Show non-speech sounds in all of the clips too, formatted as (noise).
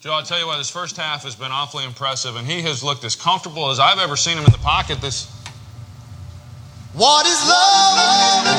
Joe, I'll tell you what, this first half has been awfully impressive, and he has looked as comfortable as I've ever seen him in the pocket. This. What is love?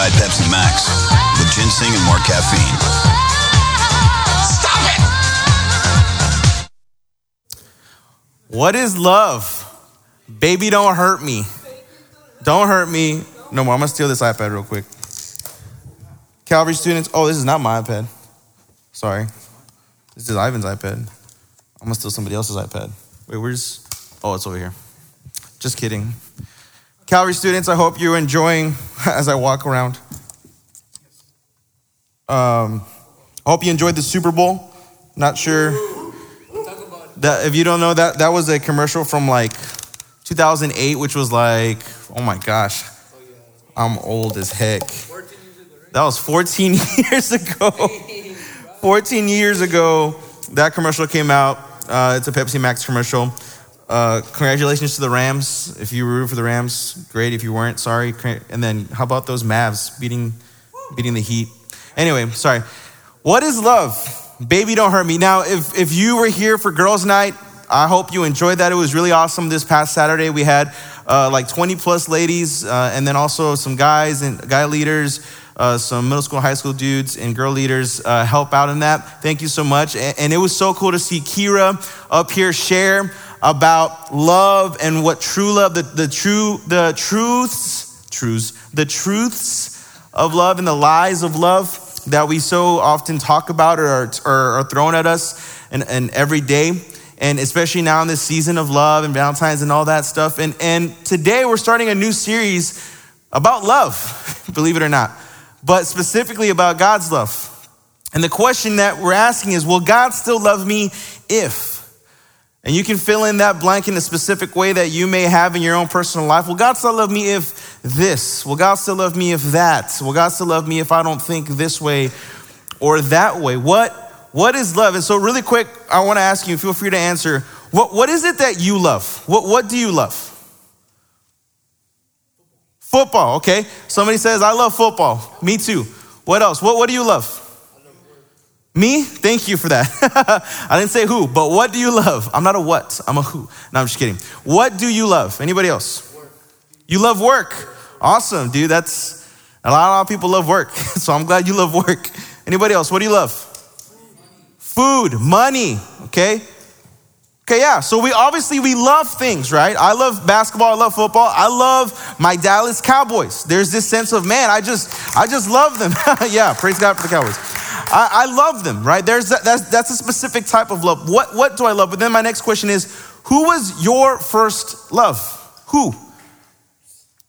Diet Pepsi Max with ginseng and more caffeine. Stop it! What is love? Baby, don't hurt me. Don't hurt me. No more. I'm gonna steal this iPad real quick. Calvary students. Oh, this is not my iPad. Sorry. This is Ivan's iPad. I'm gonna steal somebody else's iPad. Wait, where's? Oh, it's over here. Just kidding. Calvary students, I hope you're enjoying (laughs) as I walk around. Um, I hope you enjoyed the Super Bowl. Not sure that if you don't know that that was a commercial from like 2008 which was like oh my gosh i'm old as heck that was 14 (laughs) years ago 14 years ago that commercial came out uh, it's a pepsi max commercial uh, congratulations to the rams if you were for the rams great if you weren't sorry and then how about those mavs beating beating the heat anyway sorry what is love? Baby, don't hurt me. Now, if, if you were here for girls' night, I hope you enjoyed that. It was really awesome. This past Saturday, we had uh, like 20 plus ladies, uh, and then also some guys and guy leaders, uh, some middle school, high school dudes, and girl leaders uh, help out in that. Thank you so much. And, and it was so cool to see Kira up here share about love and what true love, the, the true, the truths, truths, the truths of love and the lies of love that we so often talk about or are, are thrown at us and, and every day. And especially now in this season of love and valentines and all that stuff. And, and today we're starting a new series about love (laughs) believe it or not but specifically about god's love. And the question that we're asking is will god still love me if and you can fill in that blank in a specific way that you may have in your own personal life. Will God still love me if this? Will God still love me if that? Will God still love me if I don't think this way or that way? What, what is love? And so, really quick, I want to ask you, feel free to answer. What, what is it that you love? What, what do you love? Football, okay. Somebody says, I love football. Me too. What else? What, what do you love? Me? Thank you for that. (laughs) I didn't say who, but what do you love? I'm not a what, I'm a who. No, I'm just kidding. What do you love? Anybody else? Work. You love work. Awesome, dude. That's a lot, a lot of people love work. (laughs) So I'm glad you love work. Anybody else? What do you love? Food, money, okay? Okay, yeah. So we obviously we love things, right? I love basketball, I love football. I love my Dallas Cowboys. There's this sense of, man, I just I just love them. (laughs) yeah, praise God for the Cowboys. I, I love them, right? There's that, that's that's a specific type of love. What what do I love? But then my next question is, who was your first love? Who?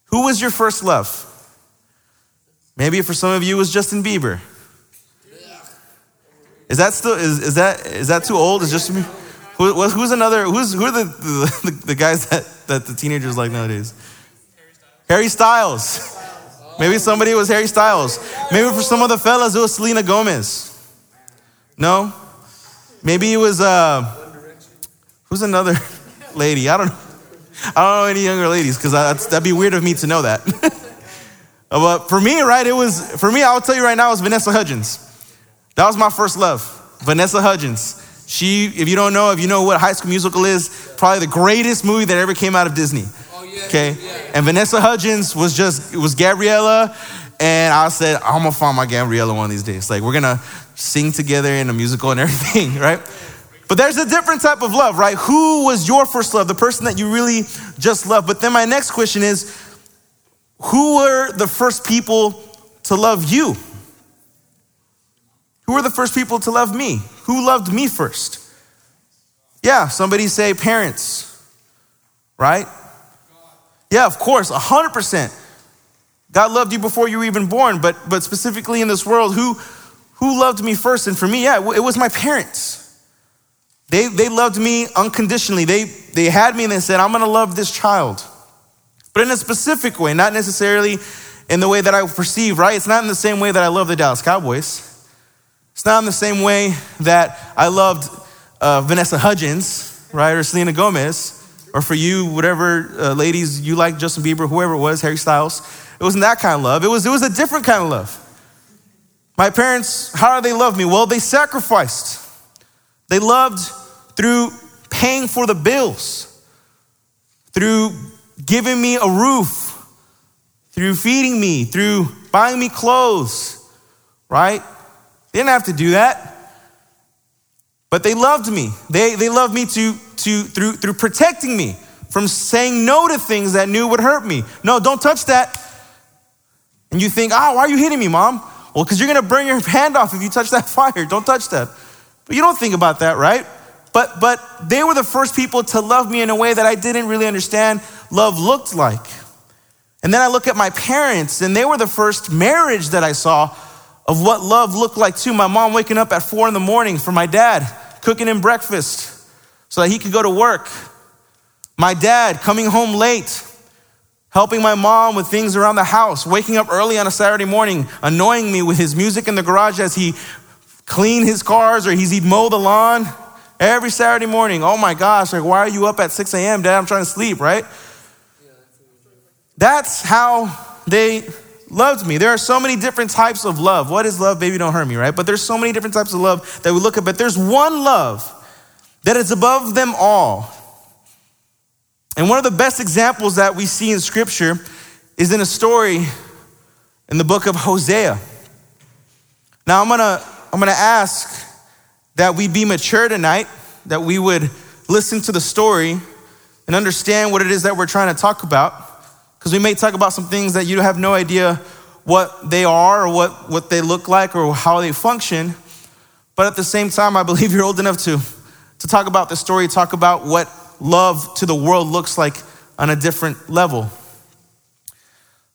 Who was your first love? Maybe for some of you it was Justin Bieber. Is that still is, is that is that too old? Is just me? Who, who- who's another? Who's who are the, (laughs) the, the guys that, that the teenagers like nowadays? Harry Styles. Maybe somebody was Harry Styles. Maybe for some of the fellas it was Selena Gomez. No, maybe it was uh, who's another (laughs) lady? I don't know. I don't know any younger ladies because that'd be weird of me to know that. (laughs) but for me, right, it was for me. I'll tell you right now, it was Vanessa Hudgens. That was my first love, Vanessa Hudgens. She, if you don't know, if you know what High School Musical is, probably the greatest movie that ever came out of Disney. Okay, and Vanessa Hudgens was just it was Gabriella, and I said I'm gonna find my Gabriella one of these days. Like we're gonna sing together in a musical and (laughs) everything, right? But there's a different type of love, right? Who was your first love? The person that you really just loved. But then my next question is, who were the first people to love you? Who were the first people to love me? Who loved me first? Yeah, somebody say parents, right? Yeah, of course, 100%. God loved you before you were even born, but, but specifically in this world, who, who loved me first? And for me, yeah, it was my parents. They, they loved me unconditionally. They, they had me and they said, I'm gonna love this child. But in a specific way, not necessarily in the way that I perceive, right? It's not in the same way that I love the Dallas Cowboys. It's not in the same way that I loved uh, Vanessa Hudgens, right? Or Selena Gomez. Or for you, whatever uh, ladies you like, Justin Bieber, whoever it was, Harry Styles. It wasn't that kind of love. It was, it was a different kind of love. My parents, how do they love me? Well, they sacrificed. They loved through paying for the bills, through giving me a roof, through feeding me, through buying me clothes, right? They didn't have to do that. But they loved me. They, they loved me to, to, through, through protecting me from saying no to things that knew would hurt me. No, don't touch that. And you think, oh, why are you hitting me, mom? Well, because you're going to burn your (laughs) hand off if you touch that (laughs) fire. Don't touch that. But you don't think about that, right? But, but they were the first people to love me in a way that I didn't really understand love looked like. And then I look at my parents, and they were the first marriage that I saw of what love looked like too. My mom waking up at four in the morning for my dad, cooking him breakfast so that he could go to work. My dad coming home late, helping my mom with things around the house, waking up early on a Saturday morning, annoying me with his music in the garage as he cleaned his cars or he'd mow the lawn every Saturday morning. Oh my gosh, like, why are you up at 6 a.m., dad? I'm trying to sleep, right? That's how they loved me. There are so many different types of love. What is love? Baby, don't hurt me, right? But there's so many different types of love that we look at, but there's one love that is above them all. And one of the best examples that we see in scripture is in a story in the book of Hosea. Now I'm gonna I'm gonna ask that we be mature tonight, that we would listen to the story and understand what it is that we're trying to talk about. Because we may talk about some things that you have no idea what they are or what, what they look like or how they function. But at the same time, I believe you're old enough to, to talk about the story, talk about what love to the world looks like on a different level.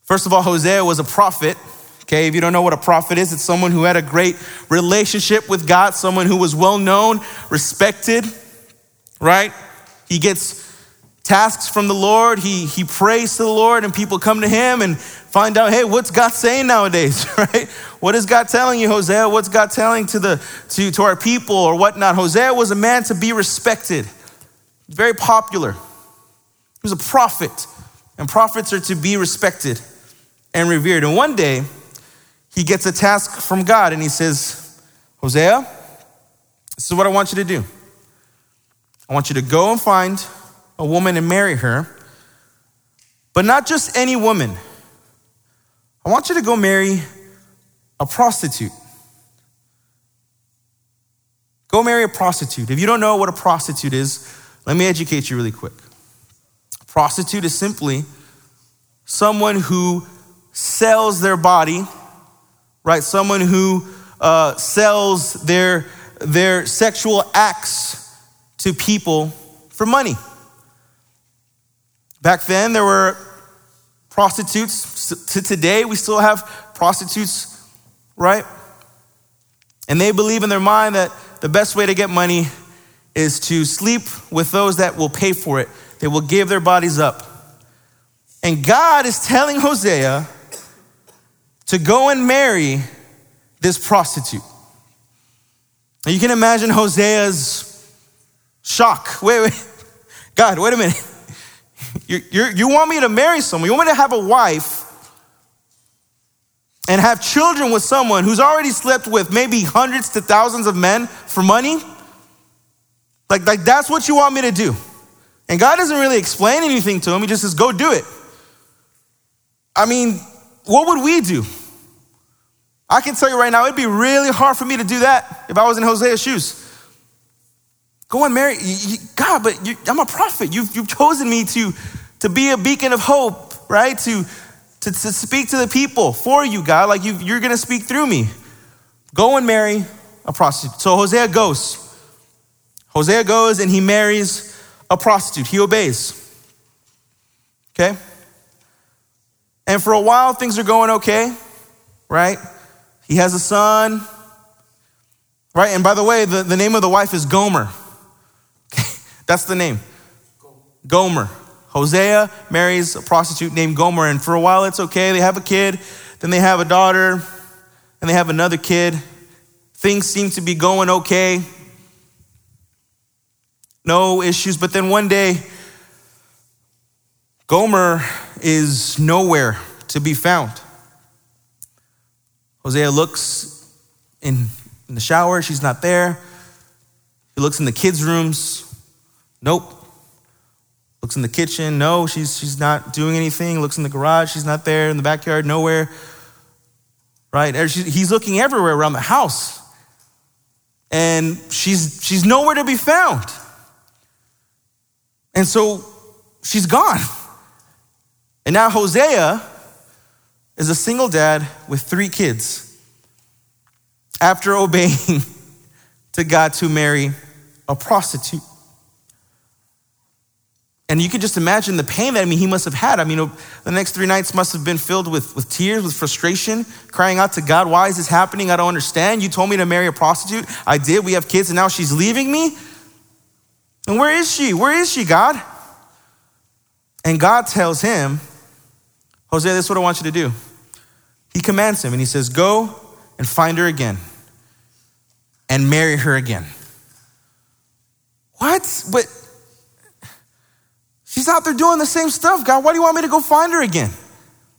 First of all, Hosea was a prophet. Okay, if you don't know what a prophet is, it's someone who had a great relationship with God, someone who was well known, respected, right? He gets tasks from the Lord. He, he prays to the Lord, and people come to him and find out, hey, what's God saying nowadays, (laughs) right? What is God telling you, Hosea? What's God telling to, the, to, to our people or whatnot? Hosea was a man to be respected, very popular. He was a prophet, and prophets are to be respected and revered. And one day, he gets a task from God, and he says, Hosea, this is what I want you to do. I want you to go and find a woman and marry her, but not just any woman. I want you to go marry a prostitute. Go marry a prostitute. If you don't know what a prostitute is, let me educate you really quick. A prostitute is simply someone who sells their body, right? Someone who uh, sells their, their sexual acts to people for money. Back then, there were prostitutes. To today, we still have prostitutes, right? And they believe in their mind that the best way to get money is to sleep with those that will pay for it. They will give their bodies up. And God is telling Hosea to go and marry this prostitute. And you can imagine Hosea's shock. Wait, wait. (laughs) God, wait a minute. You you want me to marry someone? You want me to have a wife and have children with someone who's already slept with maybe hundreds to thousands of men for money? Like, like that's what you want me to do. And God doesn't really explain anything to him. He just says, go do it. I mean, what would we do? I can tell you right now, it'd be really hard for me to do that if I was in Hosea's shoes. Go and marry. God, but you, I'm a prophet. You've, you've chosen me to, to be a beacon of hope, right? To, to, to speak to the people for you, God. Like you, you're going to speak through me. Go and marry a prostitute. So Hosea goes. Hosea goes and he marries a prostitute. He obeys. Okay? And for a while, things are going okay, right? He has a son, right? And by the way, the, the name of the wife is Gomer. That's the name. Gomer. Hosea marries a prostitute named Gomer, and for a while it's okay. They have a kid, then they have a daughter, and they have another kid. Things seem to be going okay. No issues, but then one day, Gomer is nowhere to be found. Hosea looks in, in the shower, she's not there. He looks in the kids' rooms. Nope. Looks in the kitchen. No, she's, she's not doing anything. Looks in the garage. She's not there. In the backyard, nowhere. Right? He's looking everywhere around the house. And she's, she's nowhere to be found. And so she's gone. And now Hosea is a single dad with three kids after obeying (laughs) to God to marry a prostitute. And you could just imagine the pain that I mean he must have had. I mean, the next three nights must have been filled with, with tears, with frustration, crying out to God, why is this happening? I don't understand. You told me to marry a prostitute. I did. We have kids, and now she's leaving me. And where is she? Where is she, God? And God tells him, Hosea, this is what I want you to do. He commands him and he says, Go and find her again and marry her again. What? But she's out there doing the same stuff, God. Why do you want me to go find her again?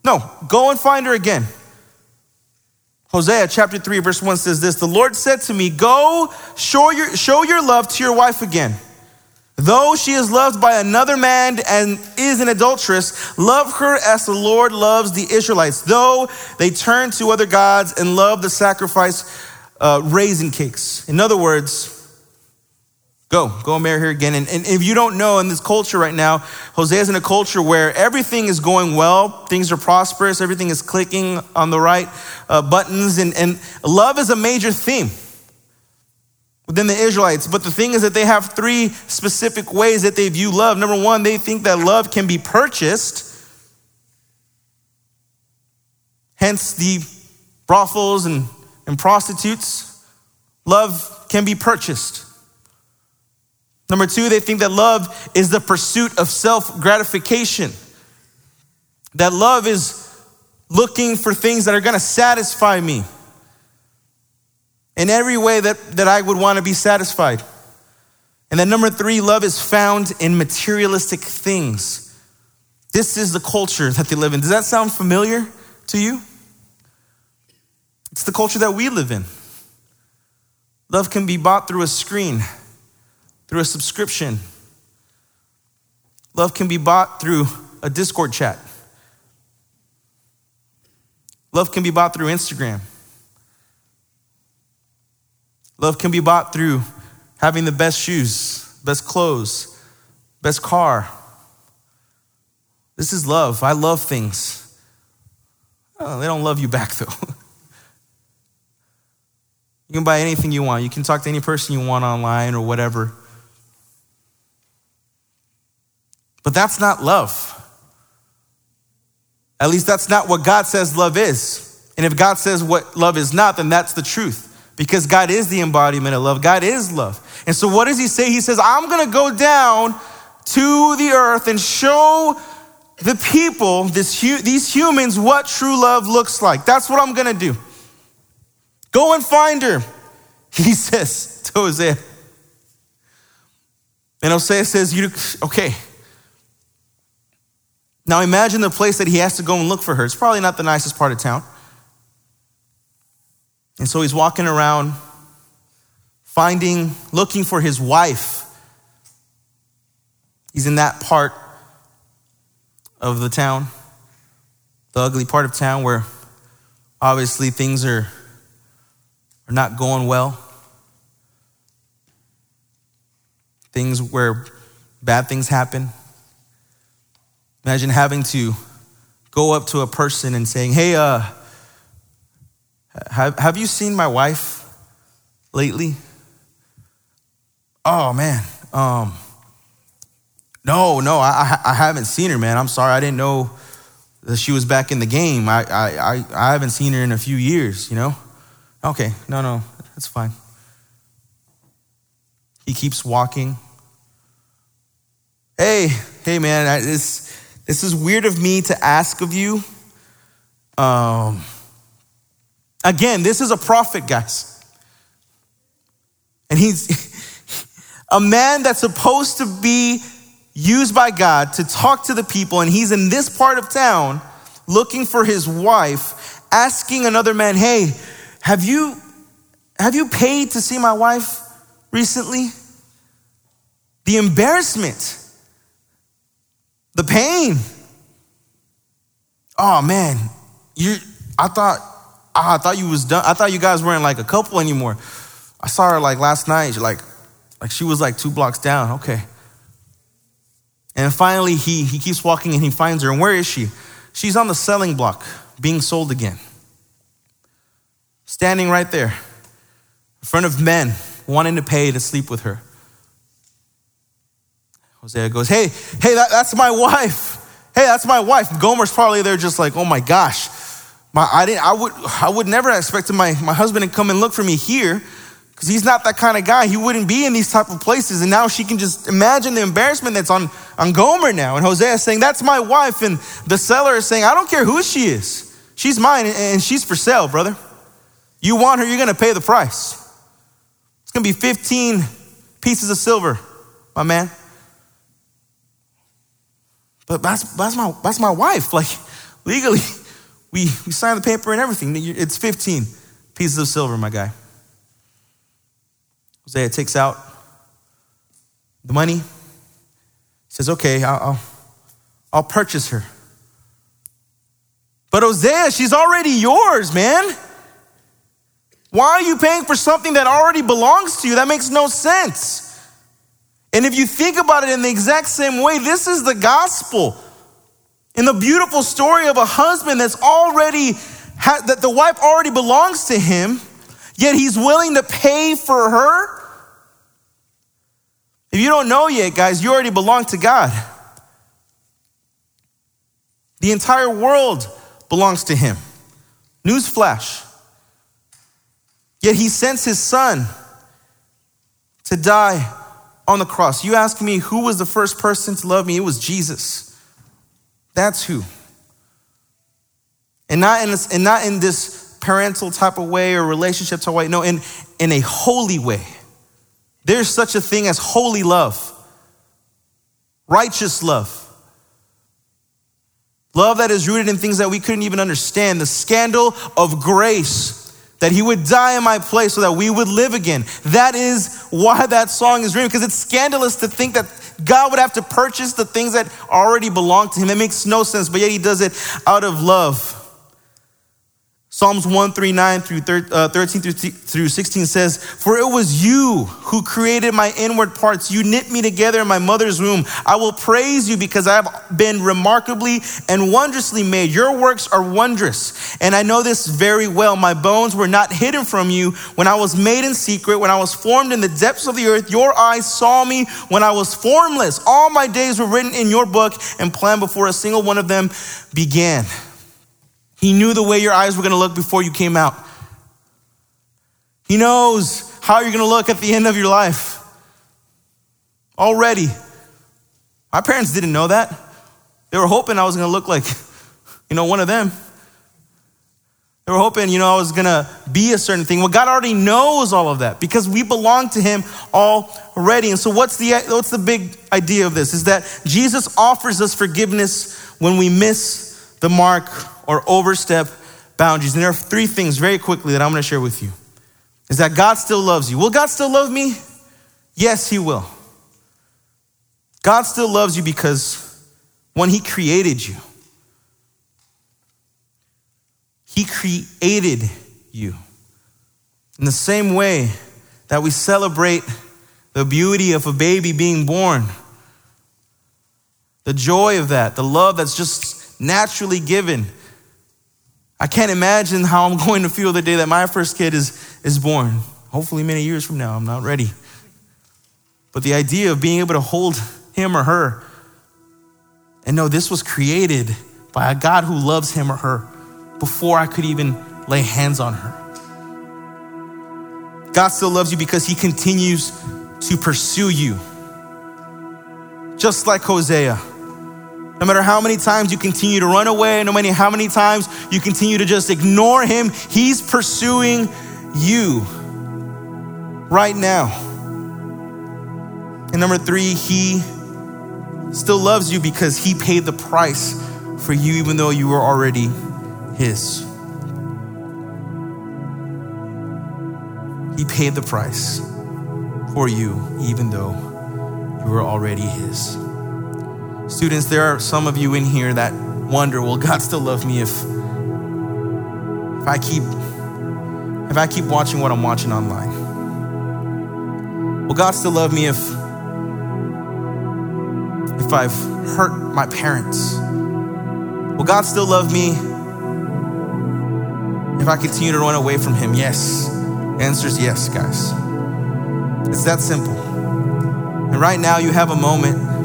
No, go and find her again. Hosea chapter 3, verse 1 says this The Lord said to me, Go show your, show your love to your wife again. Though she is loved by another man and is an adulteress, love her as the Lord loves the Israelites. Though they turn to other gods and love the sacrifice uh, raisin cakes. In other words, go, go marry her again. And, and if you don't know, in this culture right now, Hosea is in a culture where everything is going well, things are prosperous, everything is clicking on the right uh, buttons, and, and love is a major theme within the Israelites. But the thing is that they have three specific ways that they view love. Number one, they think that love can be purchased. Hence the brothels and, and prostitutes. Love can be purchased. Number two, they think that love is the pursuit of self gratification. That love is looking for things that are going to satisfy me in every way that, that I would want to be satisfied. And then number three, love is found in materialistic things. This is the culture that they live in. Does that sound familiar to you? It's the culture that we live in. Love can be bought through a screen, through a subscription. Love can be bought through a Discord chat. Love can be bought through Instagram. Love can be bought through having the best shoes, best clothes, best car. This is love. I love things. Oh, they don't love you back though. (laughs) you can buy anything you want. You can talk to any person you want online or whatever. But that's not love. At least that's not what God says love is. And if God says what love is not, then that's the truth. Because God is the embodiment of love. God is love. And so what does he say? He says, I'm going to go down to the earth and show the people, this, these humans, what true love looks like. That's what I'm going to do. Go and find her, (laughs) he says to Hosea. And Hosea says, you, okay. Now imagine the place that he has to go and look for her. It's probably not the nicest part of town. And so he's walking around, finding, looking for his wife. He's in that part of the town, the ugly part of town where obviously things are, are not going well. Things where bad things happen. Imagine having to go up to a person and saying, Hey, uh, have, have you seen my wife lately? Oh man. Um, no, no, I, I haven't seen her, man. I'm sorry, I didn't know that she was back in the game. I I I, haven't seen her in a few years. You know. Okay, no, no, that's fine. He keeps walking. Hey, hey, man, I, this this is weird of me to ask of you. Um, again, this is a prophet, guys, and he's (laughs) a man that's supposed to be used by God to talk to the people, and he's in this part of town looking for his wife, asking another man, "Hey, have you have you paid to see my wife recently?" The embarrassment, the pain. Oh man, you I thought I thought you was done. I thought you guys weren't like a couple anymore. I saw her like last night, like like she was like two blocks down. Okay. And finally, he, he keeps walking and he finds her. And where is she? She's on the selling block, being sold again. Standing right there, in front of men, wanting to pay to sleep with her. Hosea goes, Hey, hey, that, that's my wife. Hey, that's my wife. Gomer's probably there just like, oh my gosh. My, I, didn't, I, would, I would never have expected my, my husband to come and look for me here because he's not that kind of guy. He wouldn't be in these type of places. And now she can just imagine the embarrassment that's on, on Gomer now. And Hosea is saying, That's my wife. And the seller is saying, I don't care who she is. She's mine and she's for sale, brother. You want her, you're going to pay the price. It's going to be 15 pieces of silver, my man. But that's, that's, my, that's my wife. Like, legally, (laughs) we, we signed the paper and everything. It's 15 pieces of silver, my guy. Hosea takes out the money, says, Okay, I'll, I'll, I'll purchase her. But Hosea, she's already yours, man. Why are you paying for something that already belongs to you? That makes no sense. And if you think about it in the exact same way, this is the gospel. In the beautiful story of a husband that's already, that the wife already belongs to him, yet he's willing to pay for her. If you don't know yet, guys, you already belong to God. The entire world belongs to him. Newsflash. Yet he sends his son to die on the cross. You ask me who was the first person to love me? It was Jesus. That's who. And not in this, and not in this parental type of way or relationship type of way. No, in, in a holy way. There's such a thing as holy love, righteous love. Love that is rooted in things that we couldn't even understand. The scandal of grace that he would die in my place so that we would live again. That is why that song is written, because it's scandalous to think that God would have to purchase the things that already belong to him. It makes no sense, but yet he does it out of love. Psalms 139 through uh, 13 through 16 says, For it was you who created my inward parts. You knit me together in my mother's womb. I will praise you because I have been remarkably and wondrously made. Your works are wondrous. And I know this very well. My bones were not hidden from you when I was made in secret, when I was formed in the depths of the earth. Your eyes saw me when I was formless. All my days were written in your book and planned before a single one of them began. He knew the way your eyes were going to look before you came out. He knows how you're going to look at the end of your life. Already. My parents didn't know that. They were hoping I was going to look like, you know, one of them. They were hoping, you know, I was going to be a certain thing. Well, God already knows all of that because we belong to him already. And so what's the what's the big idea of this? Is that Jesus offers us forgiveness when we miss the mark or overstep boundaries. And there are three things very quickly that I'm going to share with you. Is that God still loves you. Will God still love me? Yes, He will. God still loves you because when He created you, He created you. In the same way that we celebrate the beauty of a baby being born, the joy of that, the love that's just naturally given I can't imagine how I'm (laughs) going to feel the day that my first kid is, is born. Hopefully, many years from now. I'm not ready. But the idea of being able to hold him or her and know this was created by a God who loves him or her before I could even lay hands on her. God still loves you because he continues to pursue you. Just like Hosea. No matter how many times you continue to run away, no matter how many times you continue to just ignore him, he's pursuing you right now. And number three, he still loves you because he paid the price for you, even though you were already his. He paid the price for you, even though you were already his. Students, there are some of you in here that wonder, will God still love me if, if I keep if I keep watching what I'm watching online? Will God still love me if if I've hurt my parents? Will God still love me if I continue to run away from him? Yes. Answer is yes, guys. It's that simple. And right now you have a moment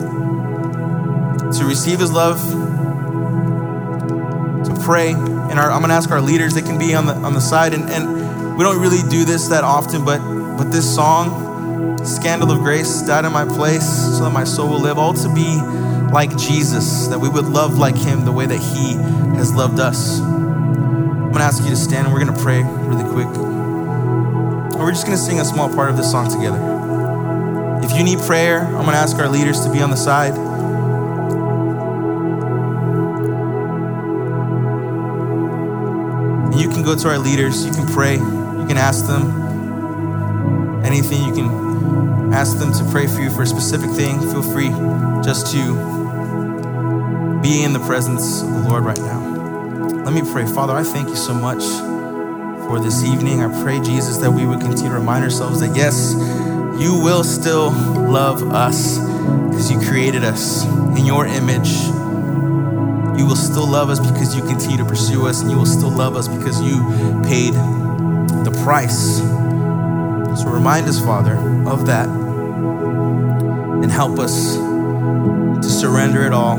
receive his love, to pray. And our, I'm gonna ask our leaders, they can be on the on the side. And, and we don't really do this that often, but but this song, Scandal of Grace, died in my place so that my soul will live, all to be like Jesus, that we would love like him the way that he has loved us. I'm gonna ask you to stand and we're gonna pray really quick. And we're just gonna sing a small part of this song together. If you need prayer, I'm gonna ask our leaders to be on the side. Go to our leaders, you can pray, you can ask them anything, you can ask them to pray for you for a specific thing. Feel free just to be in the presence of the Lord right now. Let me pray. Father, I thank you so much for this evening. I pray, Jesus, that we would continue to remind ourselves that yes, you will still love us because you created us in your image. You will still love us because you continue to pursue us, and you will still love us because you paid the price. So remind us, Father, of that and help us to surrender it all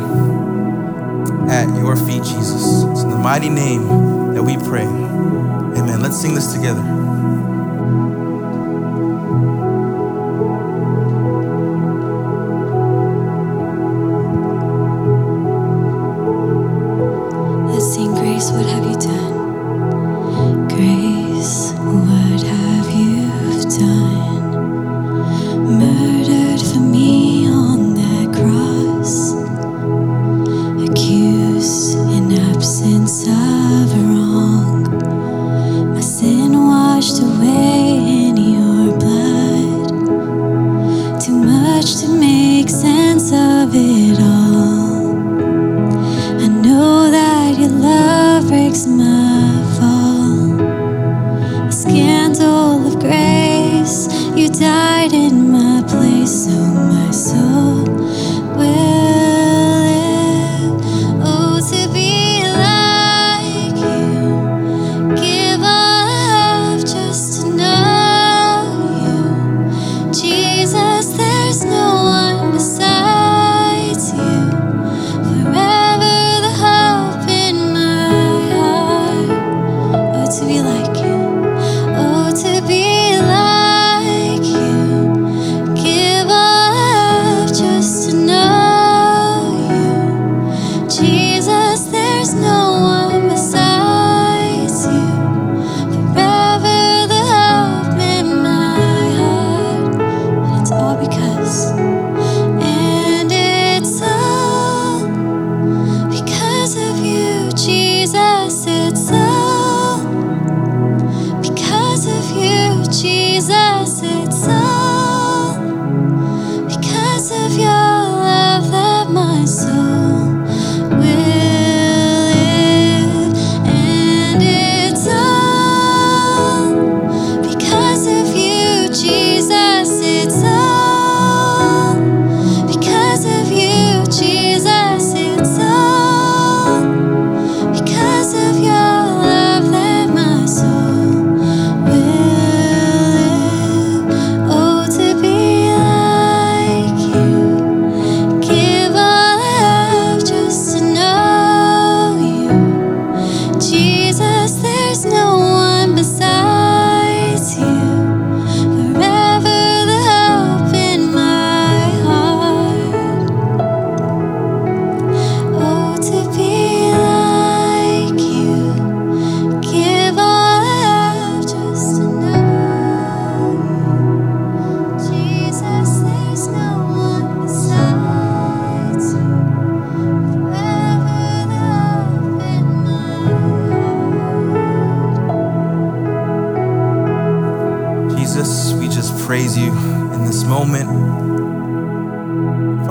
at your feet, Jesus. It's in the mighty name that we pray. Amen. Let's sing this together.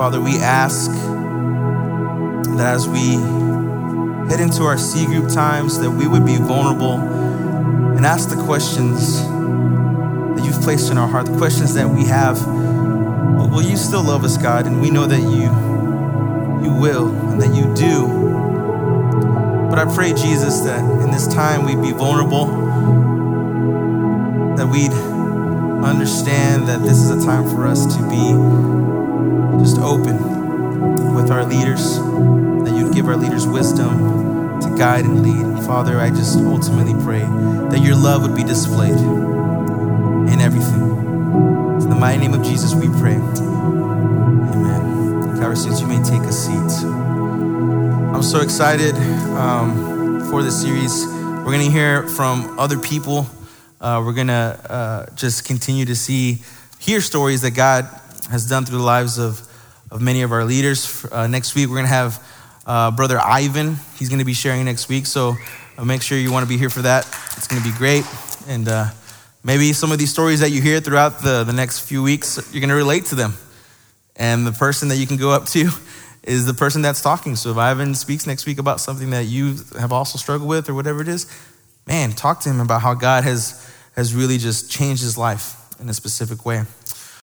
Father, we ask that as we head into our C group times, that we would be vulnerable and ask the questions that you've placed in our heart, the questions that we have. But will you still love us, God? And we know that you you will and that you do. But I pray, Jesus, that in this time we'd be vulnerable, that we'd understand that this is a time for us to be just open with our leaders, that you'd give our leaders wisdom to guide and lead. Father, I just ultimately pray that your love would be displayed in everything. In the mighty name of Jesus, we pray. Amen. Cover seats, you may take a seat. I'm so excited um, for this series. We're going to hear from other people. Uh, we're going to uh, just continue to see, hear stories that God has done through the lives of, of many of our leaders. Uh, next week, we're going to have uh, Brother Ivan. He's going to be sharing next week. So uh, make sure you want to be here for that. It's going to be great. And uh, maybe some of these stories that you hear throughout the, the next few weeks, you're going to relate to them. And the person that you can go up to (laughs) is the person that's talking. So if Ivan speaks next week about something that you have also struggled with or whatever it is, man, talk to him about how God has, has really just changed his life in a specific way.